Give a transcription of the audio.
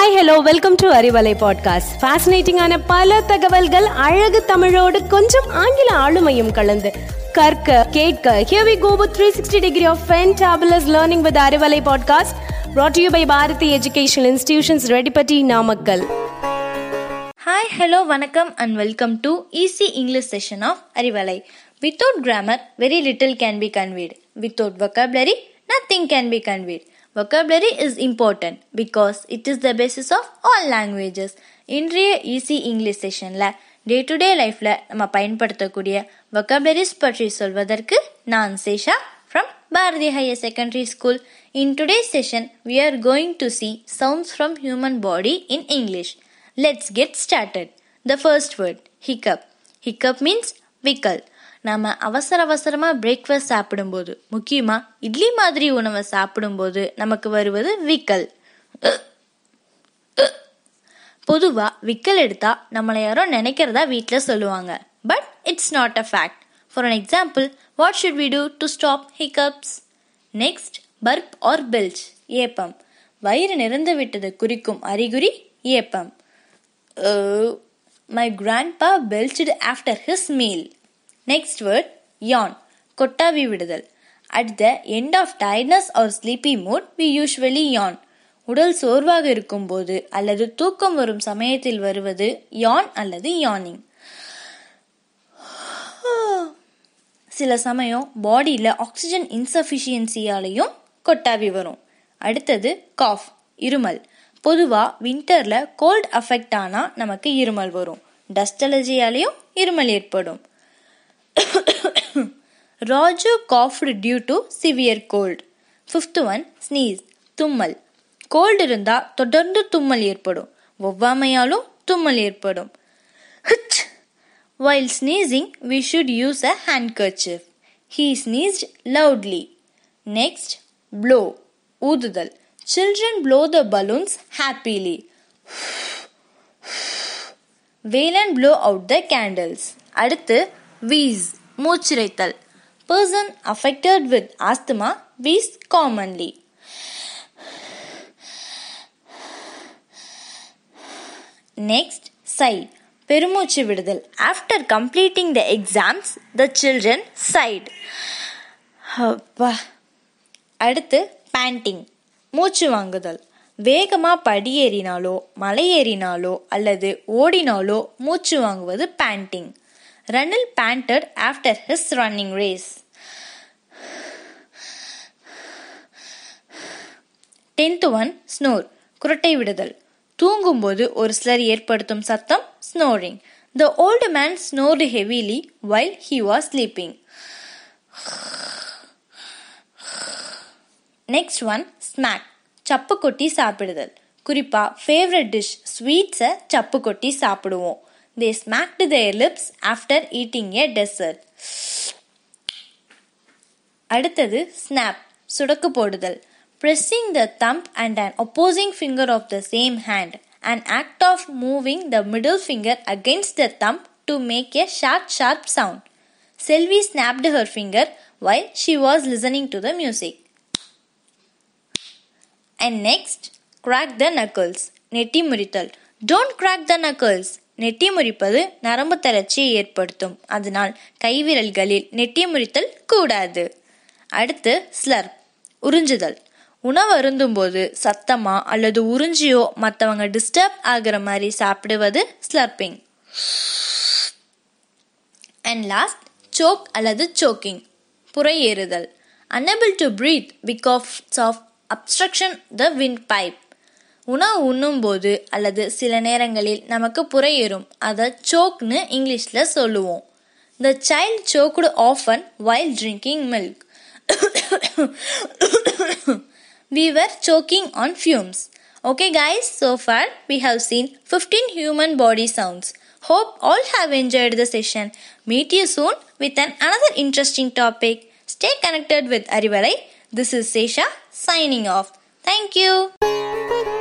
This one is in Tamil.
Hi hello welcome to Arivalai podcast ஃபேசினேட்டிங்கான பல தகவல்கள் அழகு தமிழோடு கொஞ்சம் ஆங்கில ஆளுமையும் கலந்து கற்க கேட்க here we go with 360 degree of fantabulous learning with Arivalai podcast brought to you by Bharathi educational institutions Reddipatti Namakkal Hi, hello, vanakkam and welcome to Easy English session of Arivalai. Without grammar, very little can be conveyed. Without vocabulary, nothing can be conveyed. Vocabulary is important because it is the basis of all languages. இன்றைய ஈஸி இங்கிலீஷ் செஷனில் டே டு டே லைஃப்பில் நம்ம பயன்படுத்தக்கூடிய vocabularies பற்றி சொல்வதற்கு நான் Sesha from Bharati Higher Secondary School. In today's session, we are going to see sounds from human body in English. Let's get started. The first word, hiccup. Hiccup means விக்கல் நாம அவசர அவசரமாக பிரேக்ஃபாஸ்ட் சாப்பிடும்போது முக்கியமாக இட்லி மாதிரி உணவை சாப்பிடும்போது நமக்கு வருவது விக்கல். பொதுவாக விக்கல் எடுத்தா நம்மளை யாரோ நினைக்கிறதா வீட்டில் சொல்லுவாங்க. But it's not a fact for an example what should we do to stop hiccups next burp or belch ஏப்பம். வயிறு நிறந்து விட்டது குறிக்கும் அறிகுறி ஏப்பம். My grandpa belched after his meal next word yawn கொட்டாவி விடுதல். At the end of tiredness or sleepy mood we usually yawn உடல் சோர்வாக இருக்கும்போது அல்லது தூக்கம் வரும் சமயத்தில் வருவது யான் அல்லது யானிங் சில சமயம் பாடியில் ஆக்சிஜன் இன்சஃபிஷியன்சியாலையும் கொட்டாவி வரும். அடுத்தது காஃப் இருமல். பொதுவாக வின்டரில் கோல்ட் அஃபெக்ட் ஆனால் நமக்கு இருமல் வரும். டஸ்ட் அலர்ஜியாலையும் இருமல் ஏற்படும். Raju coughed due to severe cold fifth one sneeze தும்மல். கோல்டு இருந்தால் தொடர்ந்து தும்மல் ஏற்படும். ஒவ்வாமையாலும் தும்மல் ஏற்படும். Which while sneezing we should use a handkerchief he sneezed loudly next blow ஊதுதல். Children blow the balloons happily we all blow out the candles அடுத்து wheeze மூச்சிரைத்தல். Person affected with asthma wheeze commonly next sigh பெருமூச்சு விடுதல். After completing the exams the children sighed அடுத்து பேண்டிங் மூச்சு வாங்குதல். வேகமாக படியேறினாலோ மலை ஏறினாலோ அல்லது ஓடினாலோ மூச்சு வாங்குவது panting Ranil panted after his running race. Tenth one snore குரட்டை விடுதல். தூங்கும்போது ஒரு சிலர் ஏற்படுத்தும் சத்தம் snoring the old man snored heavily while he was sleeping next one smack சப்பு கொட்டி சாப்பிடுதல். குறிப்பாக ஃபேவரட் டிஷ் ஸ்வீட்ஸை சப்பு கொட்டி சாப்பிடுவோம். they smacked their lips after eating a dessert அடுத்தது ஸ்னாப் சுடக்கு போடுதல் pressing the thumb and an opposing finger of the same hand an act of moving the middle finger against the thumb to make a sharp sharp sound selvi snapped her finger while she was listening to the music and next crack the knuckles நெட்டி முறித்தல் டோன்ட் கிராக் த நக்கல்ஸ் நெட்டி முறிப்பது நரம்பு தளர்ச்சியை ஏற்படுத்தும். அதனால் கைவிரல்களில் நெட்டி முறித்தல் கூடாது. அடுத்து ஸ்லர்ப் உறிஞ்சுதல். உணவு அருந்தும்போது சத்தமா அல்லது உறிஞ்சியோ மற்றவங்க டிஸ்டர்ப் ஆகிற மாதிரி சாப்பிடுவது ஸ்லர்பிங் அண்ட் லாஸ்ட் சோக் அல்லது choking புறையேறுதல் unable to breathe because of obstruction the windpipe உணவு உண்ணும்போது அல்லது சில நேரங்களில் நமக்கு புறையேறும் அதை சோக்னு இங்கிலீஷில் சொல்லுவோம் the child choked often while drinking milk we were choking on fumes. Okay, guys, so far we have seen 15 human body sounds. Hope all have enjoyed the session. Meet you soon with an another interesting topic. Stay connected with Arivalai. This is Sesha signing off. Thank you.